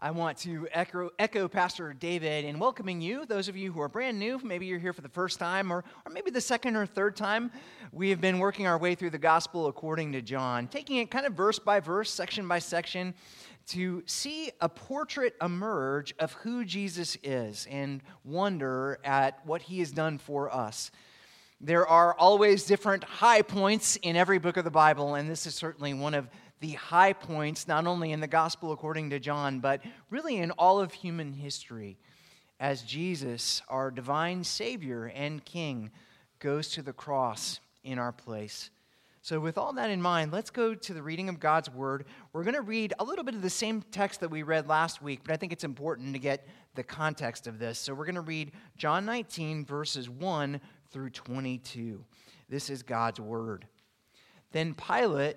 I want to echo, echo, Pastor David in welcoming you, those of you who are brand new, maybe you're here for the first time, or, or maybe the second or third time. We have been working our way through the gospel according to John, taking it kind of verse by verse, section by section, to see a portrait emerge of who Jesus is and wonder at what he has done for us. There are always different high points in every book of the Bible, and this is certainly one of the high points, not only in the gospel according to John, but really in all of human history, as Jesus, our divine Savior and King, goes to the cross in our place. So, with all that in mind, let's go to the reading of God's Word. We're going to read a little bit of the same text that we read last week, but I think it's important to get the context of this. So, we're going to read John 19, verses 1 through 22. This is God's Word. Then Pilate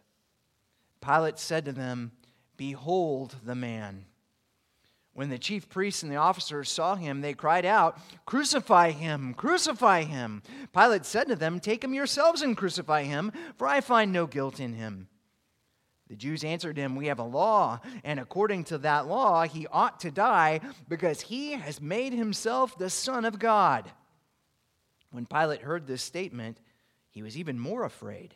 Pilate said to them, Behold the man. When the chief priests and the officers saw him, they cried out, Crucify him! Crucify him! Pilate said to them, Take him yourselves and crucify him, for I find no guilt in him. The Jews answered him, We have a law, and according to that law, he ought to die because he has made himself the Son of God. When Pilate heard this statement, he was even more afraid.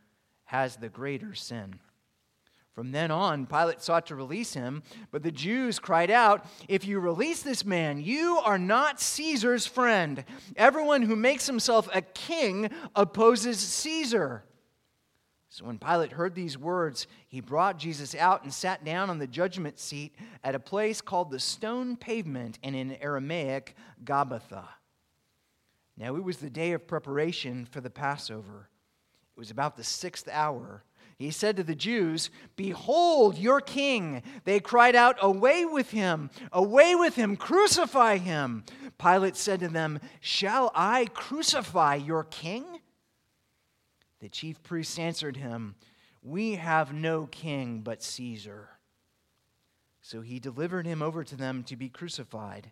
has the greater sin. From then on, Pilate sought to release him, but the Jews cried out, If you release this man, you are not Caesar's friend. Everyone who makes himself a king opposes Caesar. So when Pilate heard these words, he brought Jesus out and sat down on the judgment seat at a place called the stone pavement, and in Aramaic, Gabbatha. Now it was the day of preparation for the Passover. It was about the sixth hour. He said to the Jews, Behold your king. They cried out, Away with him! Away with him! Crucify him! Pilate said to them, Shall I crucify your king? The chief priests answered him, We have no king but Caesar. So he delivered him over to them to be crucified.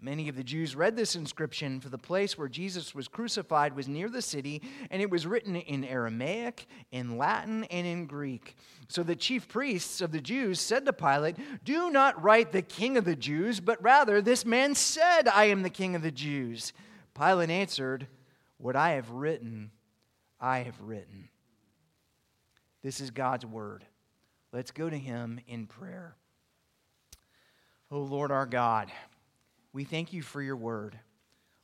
Many of the Jews read this inscription, for the place where Jesus was crucified was near the city, and it was written in Aramaic, in Latin, and in Greek. So the chief priests of the Jews said to Pilate, Do not write the King of the Jews, but rather, this man said, I am the King of the Jews. Pilate answered, What I have written, I have written. This is God's word. Let's go to him in prayer. Oh Lord our God, we thank you for your word.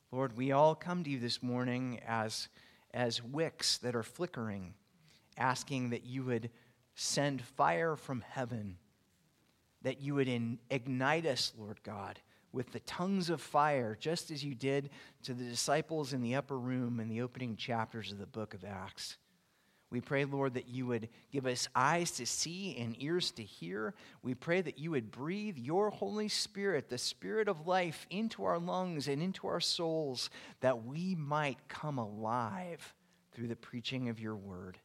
Lord, we all come to you this morning as, as wicks that are flickering, asking that you would send fire from heaven, that you would in, ignite us, Lord God, with the tongues of fire, just as you did to the disciples in the upper room in the opening chapters of the book of Acts. We pray, Lord, that you would give us eyes to see and ears to hear. We pray that you would breathe your Holy Spirit, the Spirit of life, into our lungs and into our souls, that we might come alive through the preaching of your word.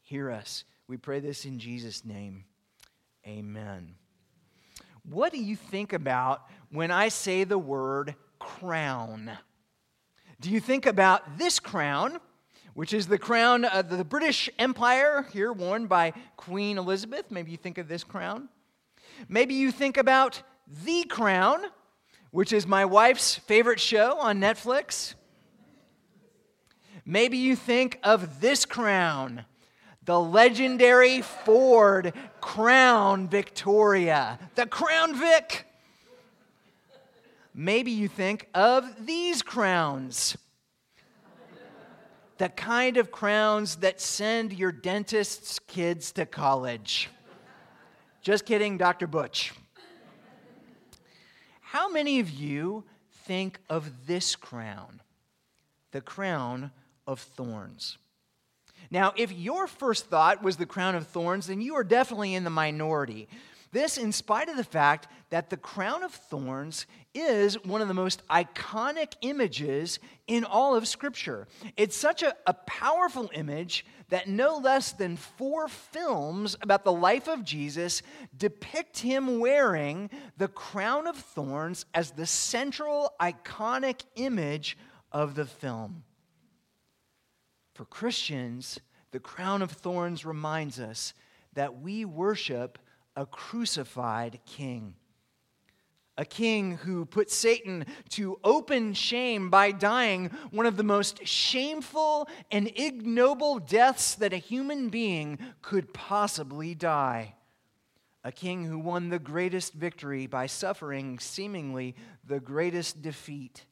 Hear us. We pray this in Jesus' name. Amen. What do you think about when I say the word crown. Do you think about this crown, which is the crown of the British Empire, here worn by Queen Elizabeth? Maybe you think of this crown. Maybe you think about The Crown, which is my wife's favorite show on Netflix. Maybe you think of this crown, the legendary Ford Crown Victoria, the Crown Vic. Maybe you think of these crowns. The kind of crowns that send your dentist's kids to college. Just kidding, Dr. Butch. How many of you think of this crown? The crown of thorns. Now, if your first thought was the crown of thorns, then you are definitely in the minority. This, in spite of the fact that the crown of thorns is one of the most iconic images in all of Scripture. It's such a, a, powerful image that no less than four films about the life of Jesus depict him wearing the crown of thorns as the central iconic image of the film. For Christians, the crown of thorns reminds us that we worship a crucified king. A king who put Satan to open shame by dying one of the most shameful and ignoble deaths that a human being could possibly die. A king who won the greatest victory by suffering seemingly the greatest defeat.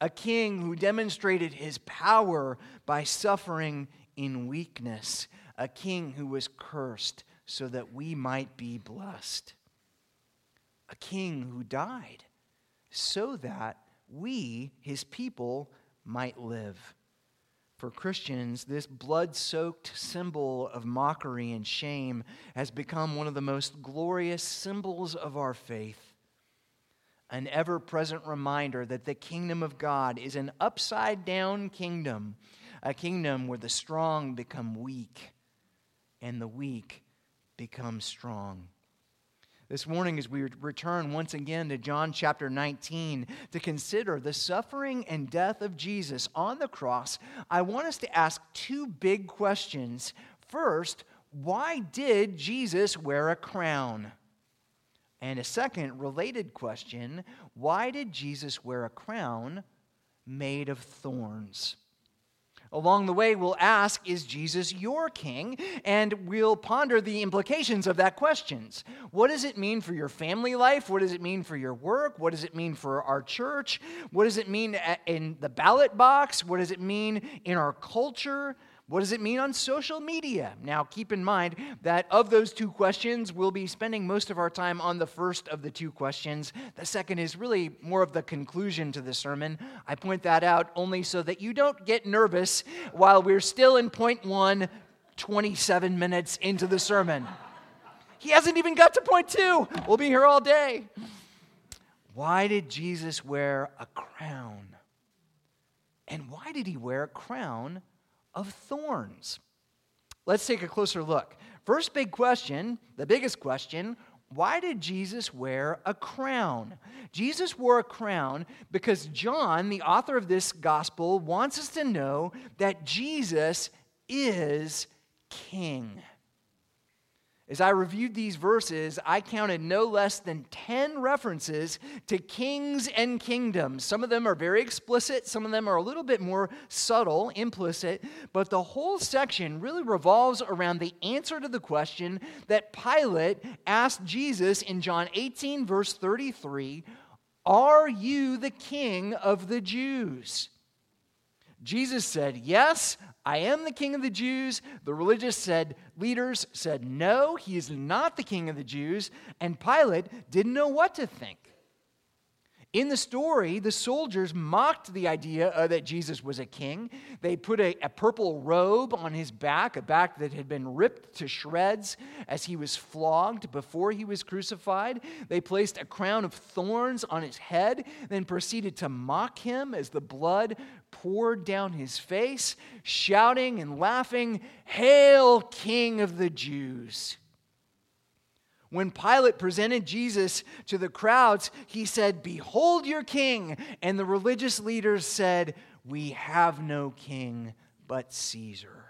A king who demonstrated his power by suffering in weakness. A king who was cursed so that we might be blessed. A king who died so that we, his people, might live. For Christians, this blood soaked symbol of mockery and shame has become one of the most glorious symbols of our faith. An ever present reminder that the kingdom of God is an upside down kingdom, a kingdom where the strong become weak and the weak become strong. This morning, as we return once again to John chapter 19 to consider the suffering and death of Jesus on the cross, I want us to ask two big questions. First, why did Jesus wear a crown? And a second related question why did Jesus wear a crown made of thorns? Along the way, we'll ask, Is Jesus your king? And we'll ponder the implications of that questions. What does it mean for your family life? What does it mean for your work? What does it mean for our church? What does it mean in the ballot box? What does it mean in our culture? What does it mean on social media? Now, keep in mind that of those two questions, we'll be spending most of our time on the first of the two questions. The second is really more of the conclusion to the sermon. I point that out only so that you don't get nervous while we're still in point one, 27 minutes into the sermon. He hasn't even got to point two. We'll be here all day. Why did Jesus wear a crown? And why did he wear a crown of thorns. Let's take a closer look. First big question, the biggest question why did Jesus wear a crown? Jesus wore a crown because John, the author of this gospel, wants us to know that Jesus is king. As I reviewed these verses, I counted no less than 10 references to kings and kingdoms. Some of them are very explicit, some of them are a little bit more subtle, implicit, but the whole section really revolves around the answer to the question that Pilate asked Jesus in John 18, verse 33 Are you the king of the Jews? Jesus said, Yes, I am the king of the Jews. The religious said, leaders said, No, he is not the king of the Jews. And Pilate didn't know what to think. In the story, the soldiers mocked the idea uh, that Jesus was a king. They put a, a, purple robe on his back, a back that had been ripped to shreds as he was flogged before he was crucified. They placed a crown of thorns on his head, then proceeded to mock him as the blood poured down his face, shouting and laughing, Hail, King of the Jews! When Pilate presented Jesus to the crowds, he said, Behold your king. And the religious leaders said, We have no king but Caesar.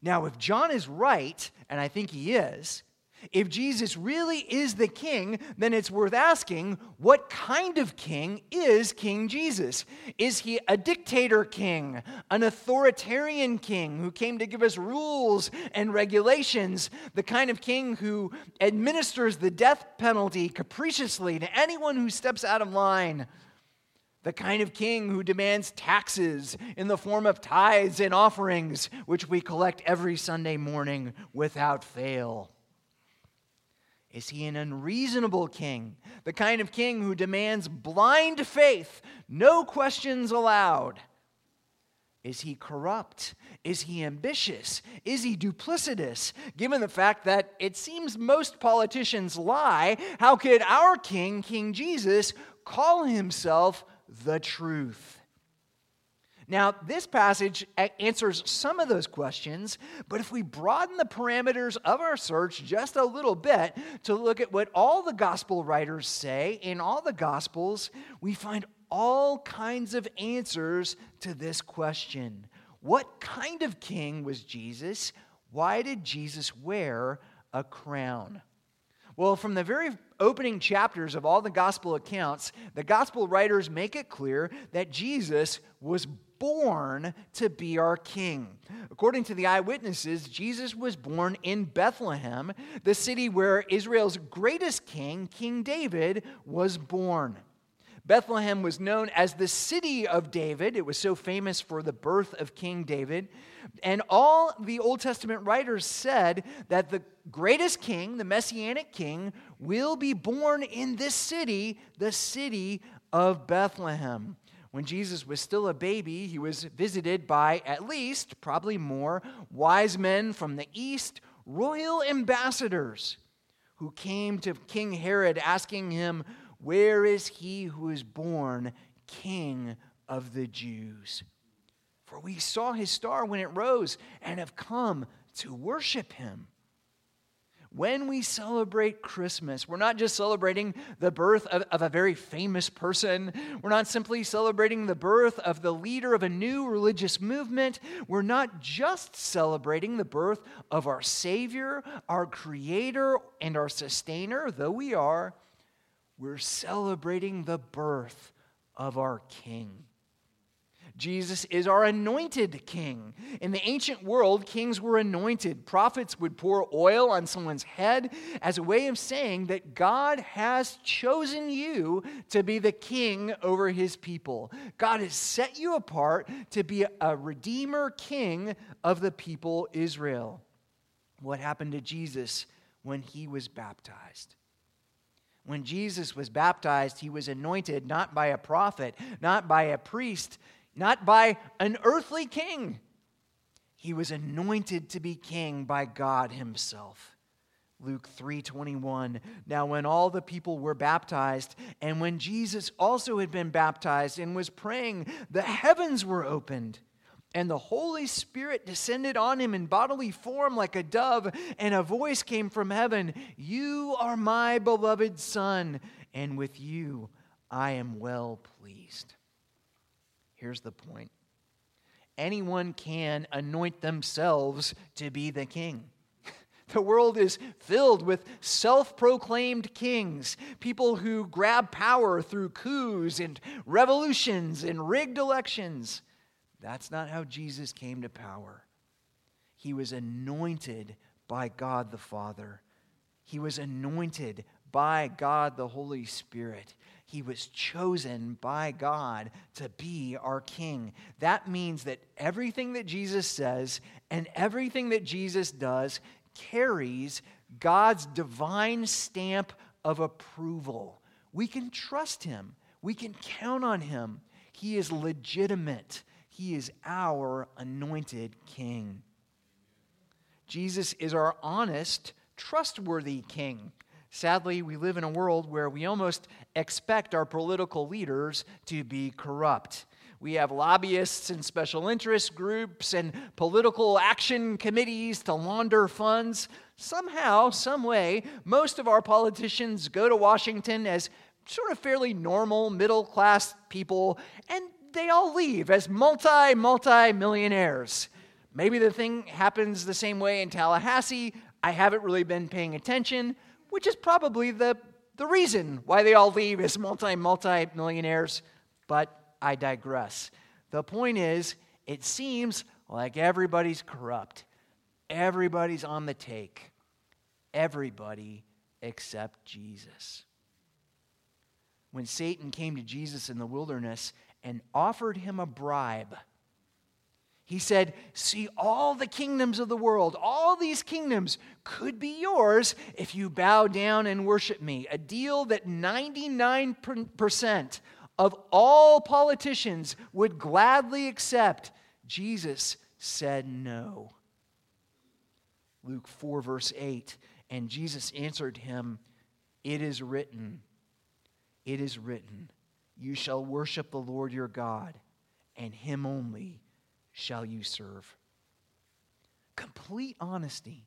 Now, if John is right, and I think he is, if Jesus really is the king, then it's worth asking what kind of king is King Jesus? Is he a dictator king, an authoritarian king who came to give us rules and regulations, the kind of king who administers the death penalty capriciously to anyone who steps out of line? The kind of king who demands taxes in the form of tithes and offerings, which we collect every Sunday morning without fail. Is he an unreasonable king? The kind of king who demands blind faith, no questions allowed? Is he corrupt? Is he ambitious? Is he duplicitous? Given the fact that it seems most politicians lie, how could our king, King Jesus, call himself the truth? Now, this passage answers some of those questions, but if we broaden the parameters of our search just a little bit to look at what all the gospel writers say in all the gospels, we find all kinds of answers to this question What kind of king was Jesus? Why did Jesus wear a crown? Well, from the very opening chapters of all the gospel accounts, the gospel writers make it clear that Jesus was born to be our king. According to the eyewitnesses, Jesus was born in Bethlehem, the city where Israel's greatest king, King David, was born. Bethlehem was known as the city of David. It was so famous for the birth of King David. And all the Old Testament writers said that the greatest king, the messianic king, will be born in this city, the city of Bethlehem. When Jesus was still a baby, he was visited by at least, probably more, wise men from the east, royal ambassadors who came to King Herod asking him, Where is he who is born king of the Jews? For we saw his star when it rose and have come to worship him when we celebrate Christmas, we're not just celebrating the birth of, of, a very famous person. We're not simply celebrating the birth of the leader of a new religious movement. We're not just celebrating the birth of our Savior, our Creator, and our Sustainer, though we are. We're celebrating the birth of our King. Jesus is our anointed king. In the ancient world, kings were anointed. Prophets would pour oil on someone's head as a way of saying that God has chosen you to be the king over his people. God has set you apart to be a redeemer king of the people Israel. What happened to Jesus when he was baptized? When Jesus was baptized, he was anointed not by a prophet, not by a priest not by an earthly king. He was anointed to be king by God himself. Luke 3:21 Now when all the people were baptized and when Jesus also had been baptized and was praying the heavens were opened and the Holy Spirit descended on him in bodily form like a dove and a voice came from heaven You are my beloved son and with you I am well pleased Here's the point anyone can anoint themselves to be the king. The world is filled with self proclaimed kings, people who grab power through coups and revolutions and rigged elections. That's not how Jesus came to power. He was anointed by God the Father, he was anointed by God the Holy Spirit. He was chosen by God to be our king. That means that everything that Jesus says and everything that Jesus does carries God's divine stamp of approval. We can trust him, we can count on him. He is legitimate, he is our anointed king. Jesus is our honest, trustworthy king. Sadly, we live in a world where we almost expect our political leaders to be corrupt. We have lobbyists and special interest groups and political action committees to launder funds. Somehow, some way, most of our politicians go to Washington as sort of fairly normal middle class people, and they all leave as multi, multi millionaires. Maybe the thing happens the same way in Tallahassee. I haven't really been paying attention, which is probably the, the reason why they all leave as multi, multi millionaires. But I digress. The point is, it seems like everybody's corrupt. Everybody's on the take. Everybody except Jesus. When Satan came to Jesus in the wilderness and offered him a bribe, he said, See, all the kingdoms of the world, all these kingdoms could be yours if you bow down and worship me. A deal that 99% of all politicians would gladly accept, Jesus said no. Luke 4, verse 8. And Jesus answered him, It is written, it is written, you shall worship the Lord your God, and him only shall you serve. Complete honesty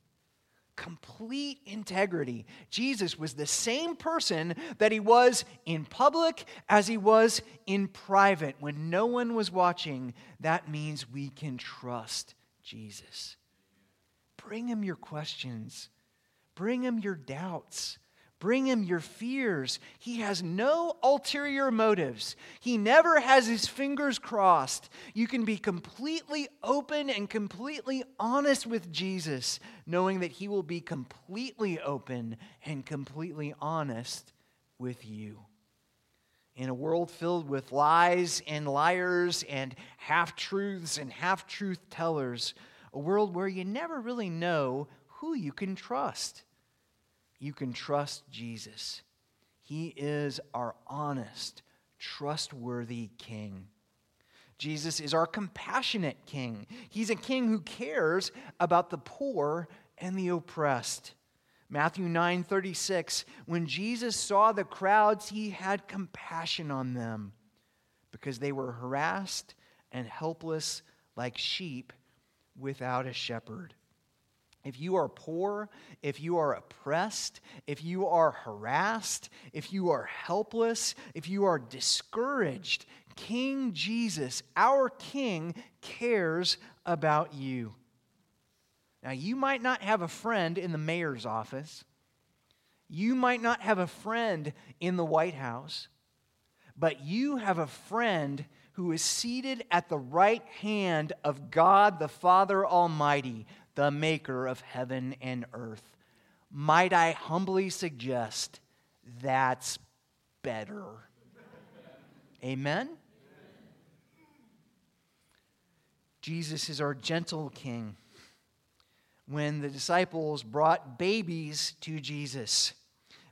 complete integrity. Jesus was the same person that he was in public as he was in private. When no one was watching, that means we can trust Jesus. Bring him your questions, bring him your doubts. Bring him your fears. He has no ulterior motives. He never has his fingers crossed. You can be completely open and completely honest with Jesus, knowing that he will be completely open and completely honest with you. In a world filled with lies and liars and half truths and half truth tellers, a world where you never really know who you can trust you can trust Jesus. He is our honest, trustworthy King. Jesus is our compassionate King. He's a King who cares about the poor and the oppressed. Matthew 9 36, when Jesus saw the crowds, he had compassion on them because they were harassed and helpless like sheep without a shepherd. If you are poor, if you are oppressed, if you are harassed, if you are helpless, if you are discouraged, King Jesus, our King, cares about you. Now, you might not have a friend in the mayor's office, you might not have a friend in the White House, but you have a friend who is seated at the right hand of God the Father Almighty, the maker of heaven and earth. Might I humbly suggest that's better? Amen? Jesus is our gentle king. When the disciples brought babies to Jesus,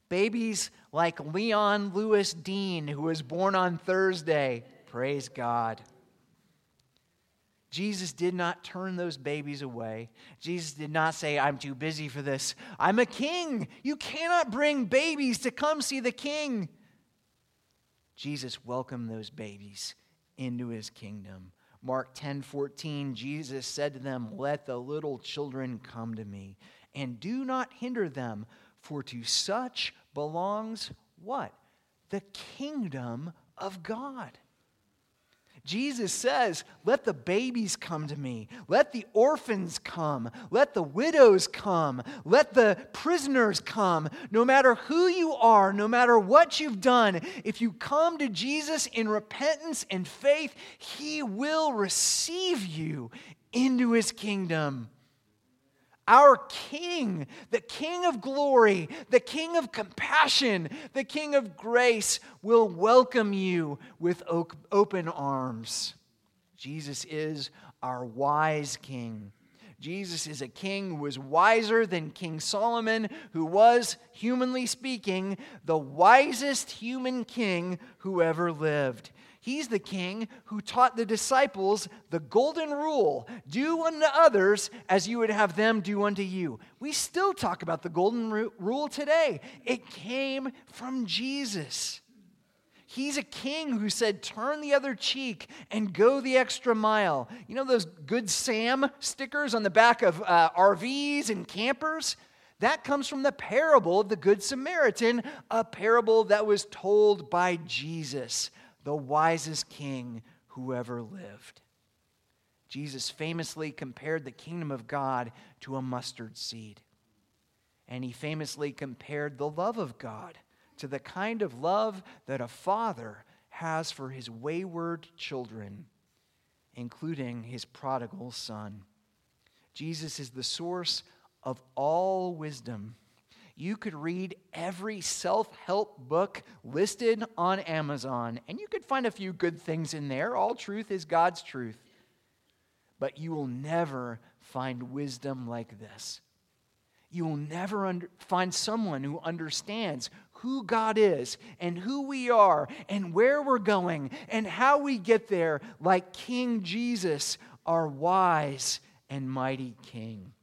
babies like Leon Lewis Dean, who was born on Thursday, praise God. Jesus did not turn those babies away. Jesus did not say, I'm too busy for this. I'm a king. You cannot bring babies to come see the king. Jesus welcomed those babies into his kingdom. Mark 10 14, Jesus said to them, Let the little children come to me, and do not hinder them, for to such belongs what? The kingdom of God. Jesus says, Let the babies come to me. Let the orphans come. Let the widows come. Let the prisoners come. No matter who you are, no matter what you've done, if you come to Jesus in repentance and faith, he will receive you into his kingdom. Our King, the King of glory, the King of compassion, the King of grace, will welcome you with open arms. Jesus is our wise King. Jesus is a king who is wiser than King Solomon, who was, humanly speaking, the wisest human king who ever lived. He's the king who taught the disciples the golden rule do unto others as you would have them do unto you. We still talk about the golden rule today. It came from Jesus. He's a king who said, turn the other cheek and go the extra mile. You know those Good Sam stickers on the back of uh, RVs and campers? That comes from the parable of the Good Samaritan, a parable that was told by Jesus, the wisest king who ever lived. Jesus famously compared the kingdom of God to a mustard seed. And he famously compared the love of God to the kind of love that a father has for his wayward children, including his prodigal son. Jesus is the source of all wisdom. You could read every self help book listed on Amazon, and you could find a few good things in there. All truth is God's truth. But you will never find wisdom like this. You will never under, find someone who understands who God is and who we are and where we're going and how we get there like King Jesus, our wise and mighty King.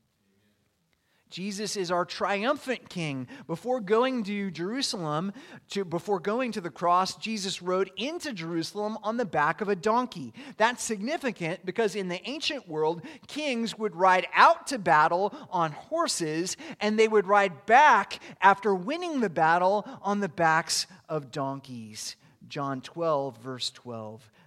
Jesus is our triumphant king. Before going to Jerusalem, to, before going to the cross, Jesus rode into Jerusalem on the back of a donkey. That's significant because in the ancient world, kings would ride out to battle on horses and they would ride back after winning the battle on the backs of donkeys. John 12, verse 12.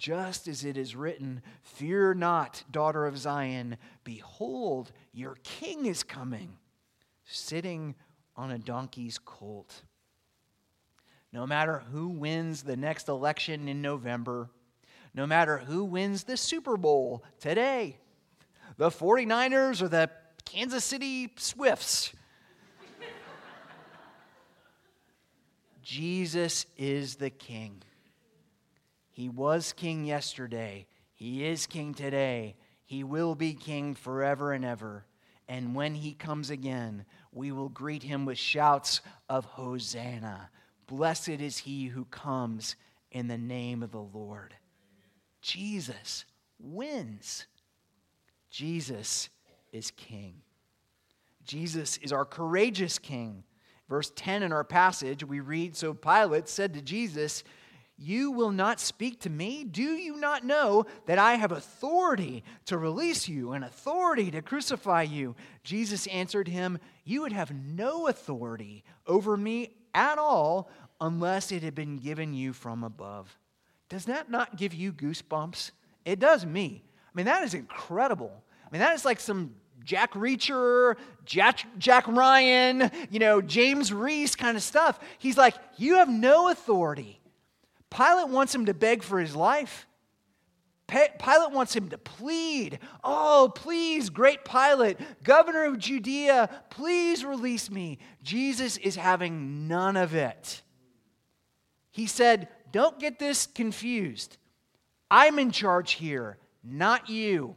just as it is written Fear not, daughter of Zion. Behold, your king is coming, sitting on a donkey's colt. No matter who wins the next election in November, no matter who wins the Super Bowl today, the 49ers or the Kansas City Swifts, Jesus is the king. He was king yesterday. He is king today. He will be king forever and ever. And when he comes again, we will greet him with shouts of Hosanna. Blessed is he who comes in the name of the Lord. Jesus wins. Jesus is king. Jesus is our courageous king. Verse 10 in our passage, we read So Pilate said to Jesus, you will not speak to me? Do you not know that I have authority to release you and authority to crucify you? Jesus answered him, You would have no authority over me at all unless it had been given you from above. Does that not give you goosebumps? It does me. I mean, that is incredible. I mean, that is like some Jack Reacher, Jack, Jack Ryan, you know, James Reece kind of stuff. He's like, You have no authority Pilate wants him to beg for his life. Pilate wants him to plead. Oh, please, great Pilate, governor of Judea, please release me. Jesus is having none of it. He said, Don't get this confused. I'm in charge here, not you.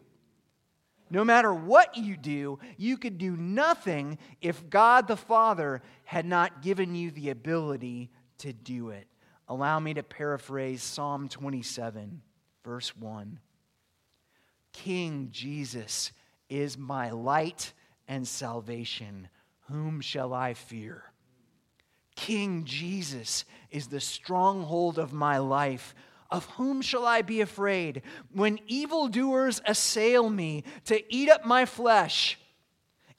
No matter what you do, you could do nothing if God the Father had not given you the ability to do it. Allow me to paraphrase Psalm 27, verse 1. King Jesus is my light and salvation. Whom shall I fear? King Jesus is the stronghold of my life. Of whom shall I be afraid? When evildoers assail me to eat up my flesh,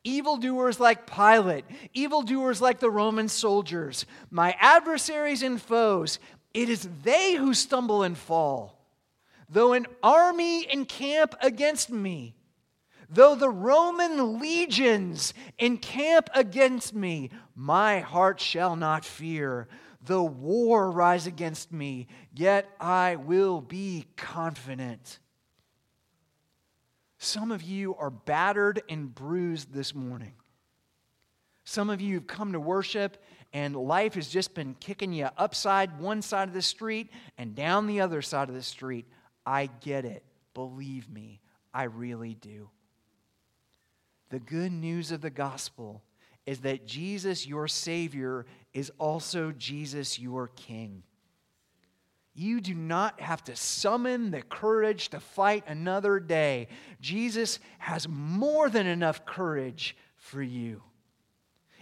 evildoers like Pilate, evildoers like the Roman soldiers, my adversaries and foes, it is they who stumble and fall. Though an army encamp against me, though the Roman legions encamp against me, my heart shall not fear. Though war rise against me, yet I will be confident. Some of you are battered and bruised this morning. Some of you have come to worship and life has just been kicking you upside one side of the street and down the other side of the street. I get it. Believe me, I really do. The good news of the gospel is that Jesus, your Savior, is also Jesus, your King. You do not have to summon the courage to fight another day. Jesus has more than enough courage for you.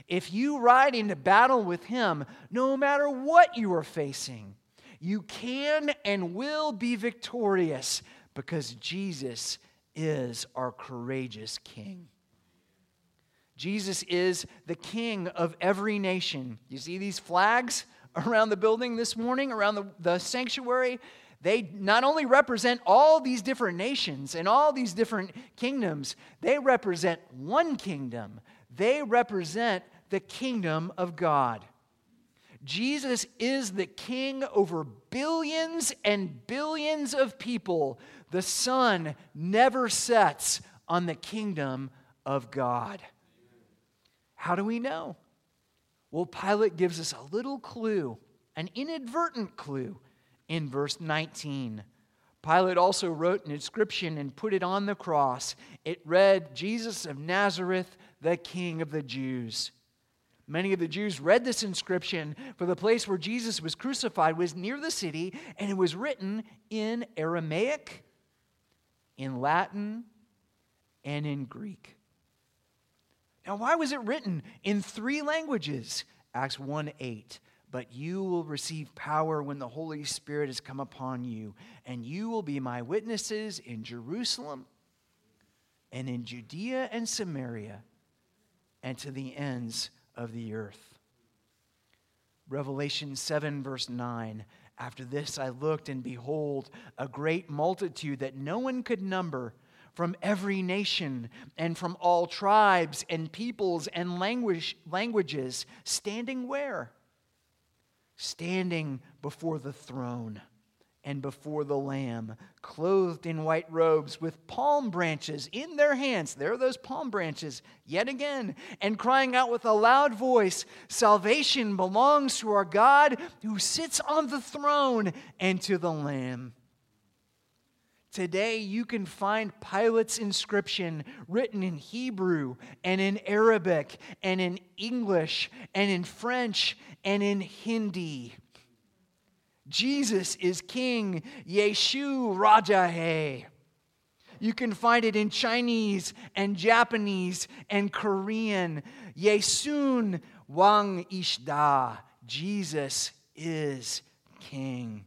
If you ride into battle with Him, no matter what you are facing, you can and will be victorious because Jesus is our courageous King. Jesus is the King of every nation. You see these flags around the building this morning, around the, the sanctuary? They not only represent all these different nations and all these different kingdoms, they represent one kingdom. They represent the kingdom of God. Jesus is the king over billions and billions of people. The sun never sets on the kingdom of God. How do we know? Well, Pilate gives us a little clue, an inadvertent clue, in verse 19. Pilate also wrote an inscription and put it on the cross. It read, Jesus of Nazareth, the King of the Jews. Many of the Jews read this inscription, for the place where Jesus was crucified was near the city, and it was written in Aramaic, in Latin, and in Greek. Now, why was it written in three languages? Acts 1 8. But you will receive power when the Holy Spirit has come upon you, and you will be my witnesses in Jerusalem and in Judea and Samaria and to the ends of the earth. Revelation 7, verse 9. After this I looked, and behold, a great multitude that no one could number from every nation and from all tribes and peoples and language, languages, standing where? Standing before the throne and before the Lamb, clothed in white robes with palm branches in their hands. There are those palm branches yet again, and crying out with a loud voice Salvation belongs to our God who sits on the throne and to the Lamb. Today, you can find Pilate's inscription written in Hebrew and in Arabic and in English and in French and in Hindi. Jesus is King, Yeshu Rajahe. You can find it in Chinese and Japanese and Korean. Yesun Wang Ishda. Jesus is King.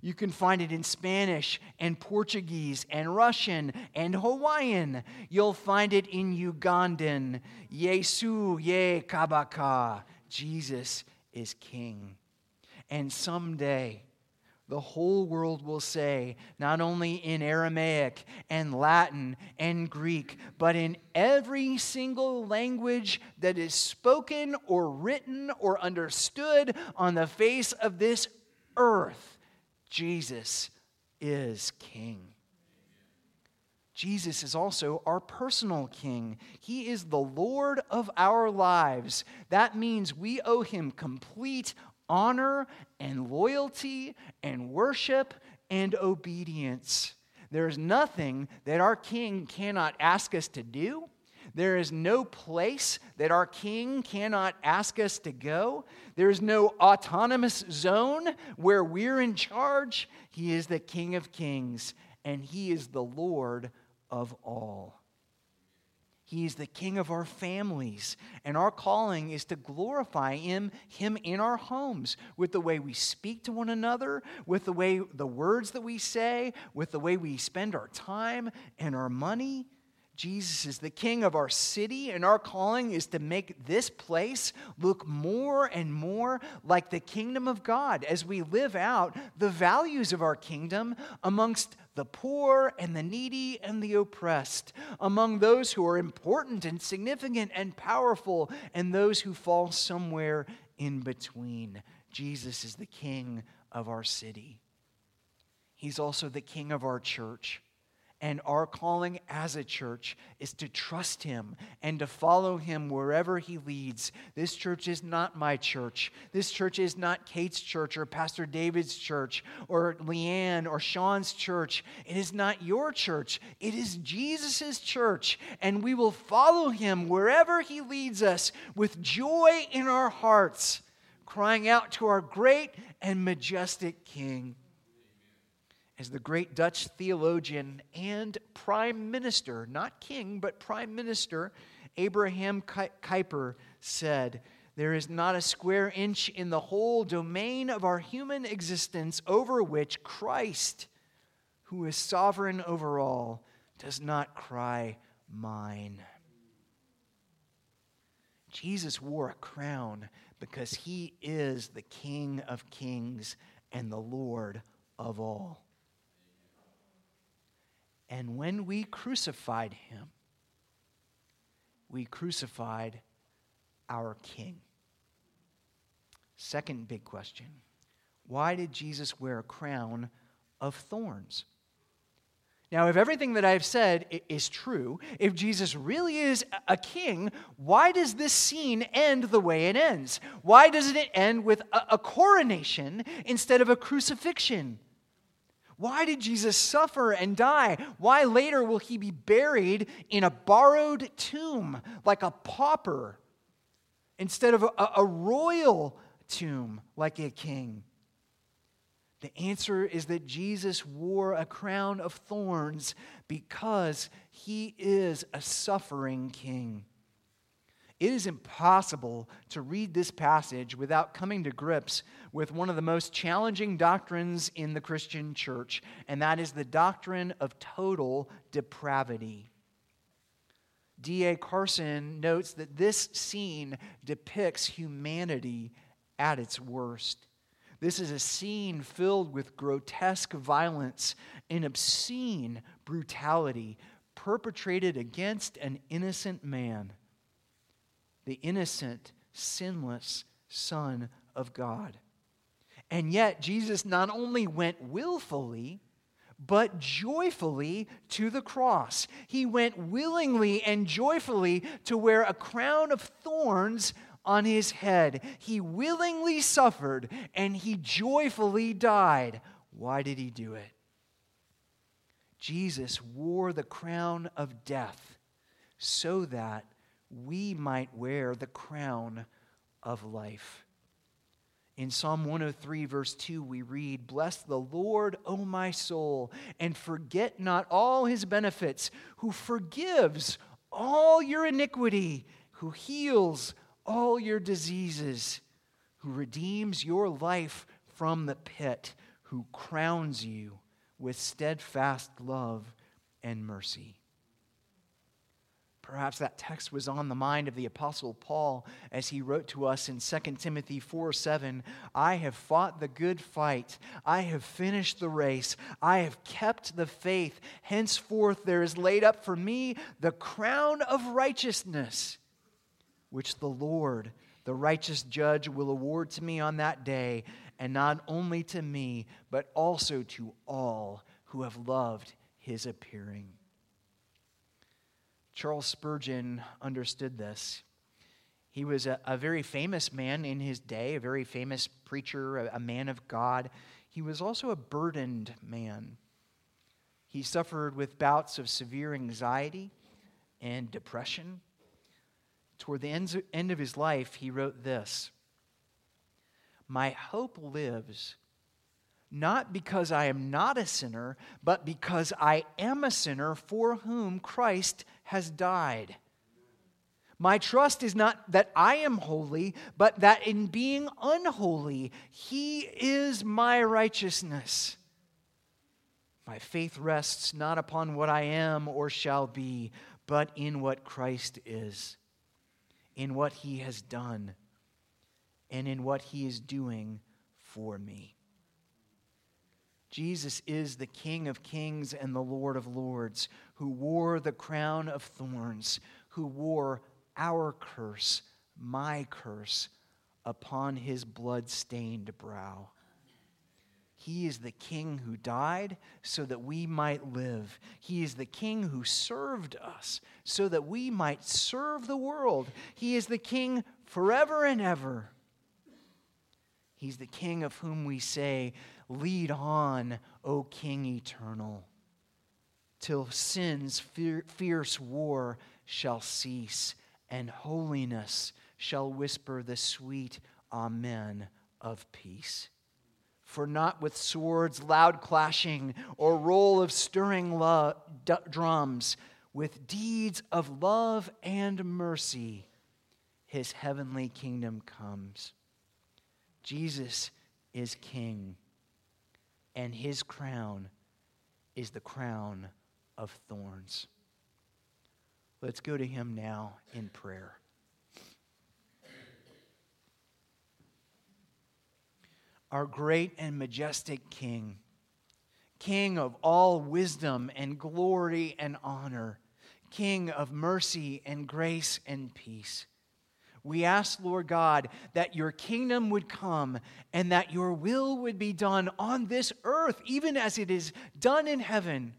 You can find it in Spanish and Portuguese and Russian and Hawaiian. You'll find it in Ugandan. Yesu ye kabaka. Jesus is king. And someday, the whole world will say, not only in Aramaic and Latin and Greek, but in every single language that is spoken or written or understood on the face of this earth Jesus is King. Jesus is also our personal King. He is the Lord of our lives. That means we owe him complete honor and loyalty and worship and obedience. There is nothing that our King cannot ask us to do there is no place that our king cannot ask us to go. There is no autonomous zone where we're in charge. He is the King of kings, and He is the Lord of all. He is the king of our families, and our calling is to glorify him, him in our homes with the way we speak to one another, with the way the words that we say, with the way we spend our time and our money. Jesus is the king of our city, and our calling is to make this place look more and more like the kingdom of God as we live out the values of our kingdom amongst the poor and the needy and the oppressed, among those who are important and significant and powerful, and those who fall somewhere in between. Jesus is the king of our city. He's also the king of our church. And our calling as a church is to trust Him and to follow Him wherever He leads. This church is not my church. This church is not Kate's church or Pastor David's church or Leanne or Sean's church. It is not your church. It is Jesus' church. And we will follow Him wherever He leads us with joy in our hearts, crying out to our great and majestic King as the great Dutch theologian and prime minister, not king, but prime minister, Abraham Kuyper said, There is not a square inch in the whole domain of our human existence over which Christ, who is sovereign over all, does not cry, Mine. Jesus wore a crown because he is the King of kings and the Lord of all. And when we crucified him, we crucified our king. Second big question why did Jesus wear a crown of thorns? Now, if everything that I've said is true, if Jesus really is a king, why does this scene end the way it ends? Why doesn't it end with a, coronation instead of a crucifixion? Why did Jesus suffer and die? Why later will he be buried in a borrowed tomb like a pauper instead of a, a royal tomb like a king? The answer is that Jesus wore a crown of thorns because he is a suffering king. It is impossible to read this passage without coming to grips with one of the most challenging doctrines in the Christian church, and that is the doctrine of total depravity. D.A. Carson notes that this scene depicts humanity at its worst. This is a scene filled with grotesque violence and obscene brutality perpetrated against an innocent man the innocent, sinless Son of God. And yet, Jesus not only went willfully, but joyfully to the cross. He went willingly and joyfully to wear a crown of thorns on his head. He willingly suffered and he joyfully died. Why did he do it? Jesus wore the crown of death so that we might wear the crown of life. In Psalm 103, verse 2, we read, Bless the Lord, O my soul, and forget not all his benefits, who forgives all your iniquity, who heals all your diseases, who redeems your life from the pit, who crowns you with steadfast love and mercy. Perhaps that text was on the mind of the Apostle Paul as he wrote to us in 2 Timothy 4 7. I have fought the good fight. I have finished the race. I have kept the faith. Henceforth, there is laid up for me the crown of righteousness, which the Lord, the righteous judge, will award to me on that day, and not only to me, but also to all who have loved his appearing. Charles Spurgeon understood this. He was a, a, very famous man in his day, a very famous preacher, a, a man of God. He was also a burdened man. He suffered with bouts of severe anxiety and depression. Toward the end, end of his life, he wrote this My hope lives not because I am not a sinner, but because I am a sinner for whom Christ has died. My trust is not that I am holy, but that in being unholy, He is my righteousness. My faith rests not upon what I am or shall be, but in what Christ is, in what He has done, and in what He is doing for me. Jesus is the King of kings and the Lord of lords, who wore the crown of thorns, who wore our curse, my curse, upon his blood stained brow. He is the king who died so that we might live. He is the king who served us so that we might serve the world. He is the king forever and ever. He's the king of whom we say, Lead on, O King eternal, till sin's fierce war shall cease and holiness shall whisper the sweet Amen of peace. For not with swords loud clashing or roll of stirring lo- d- drums, with deeds of love and mercy, his heavenly kingdom comes. Jesus is king, and his crown is the crown of thorns. Let's go to him now in prayer. Our great and majestic King, King of all wisdom and glory and honor, King of mercy and grace and peace. We ask, Lord God, that your kingdom would come and that your will would be done on this earth, even as it is done in heaven.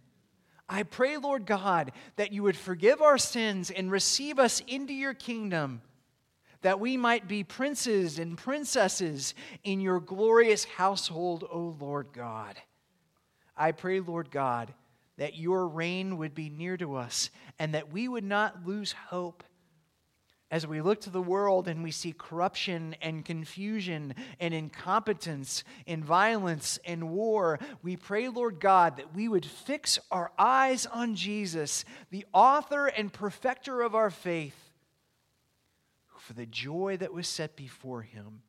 I pray, Lord God, that you would forgive our sins and receive us into your kingdom, that we might be princes and princesses in your glorious household, O Lord God. I pray, Lord God, that your reign would be near to us and that we would not lose hope as we look to the world and we see corruption and confusion and incompetence and violence and war, we pray, Lord God, that we would fix our eyes on Jesus, the author and perfecter of our faith, who for the joy that was set before him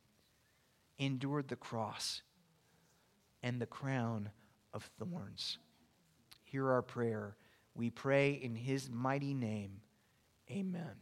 endured the cross and the crown of thorns. Hear our prayer. We pray in his mighty name. Amen.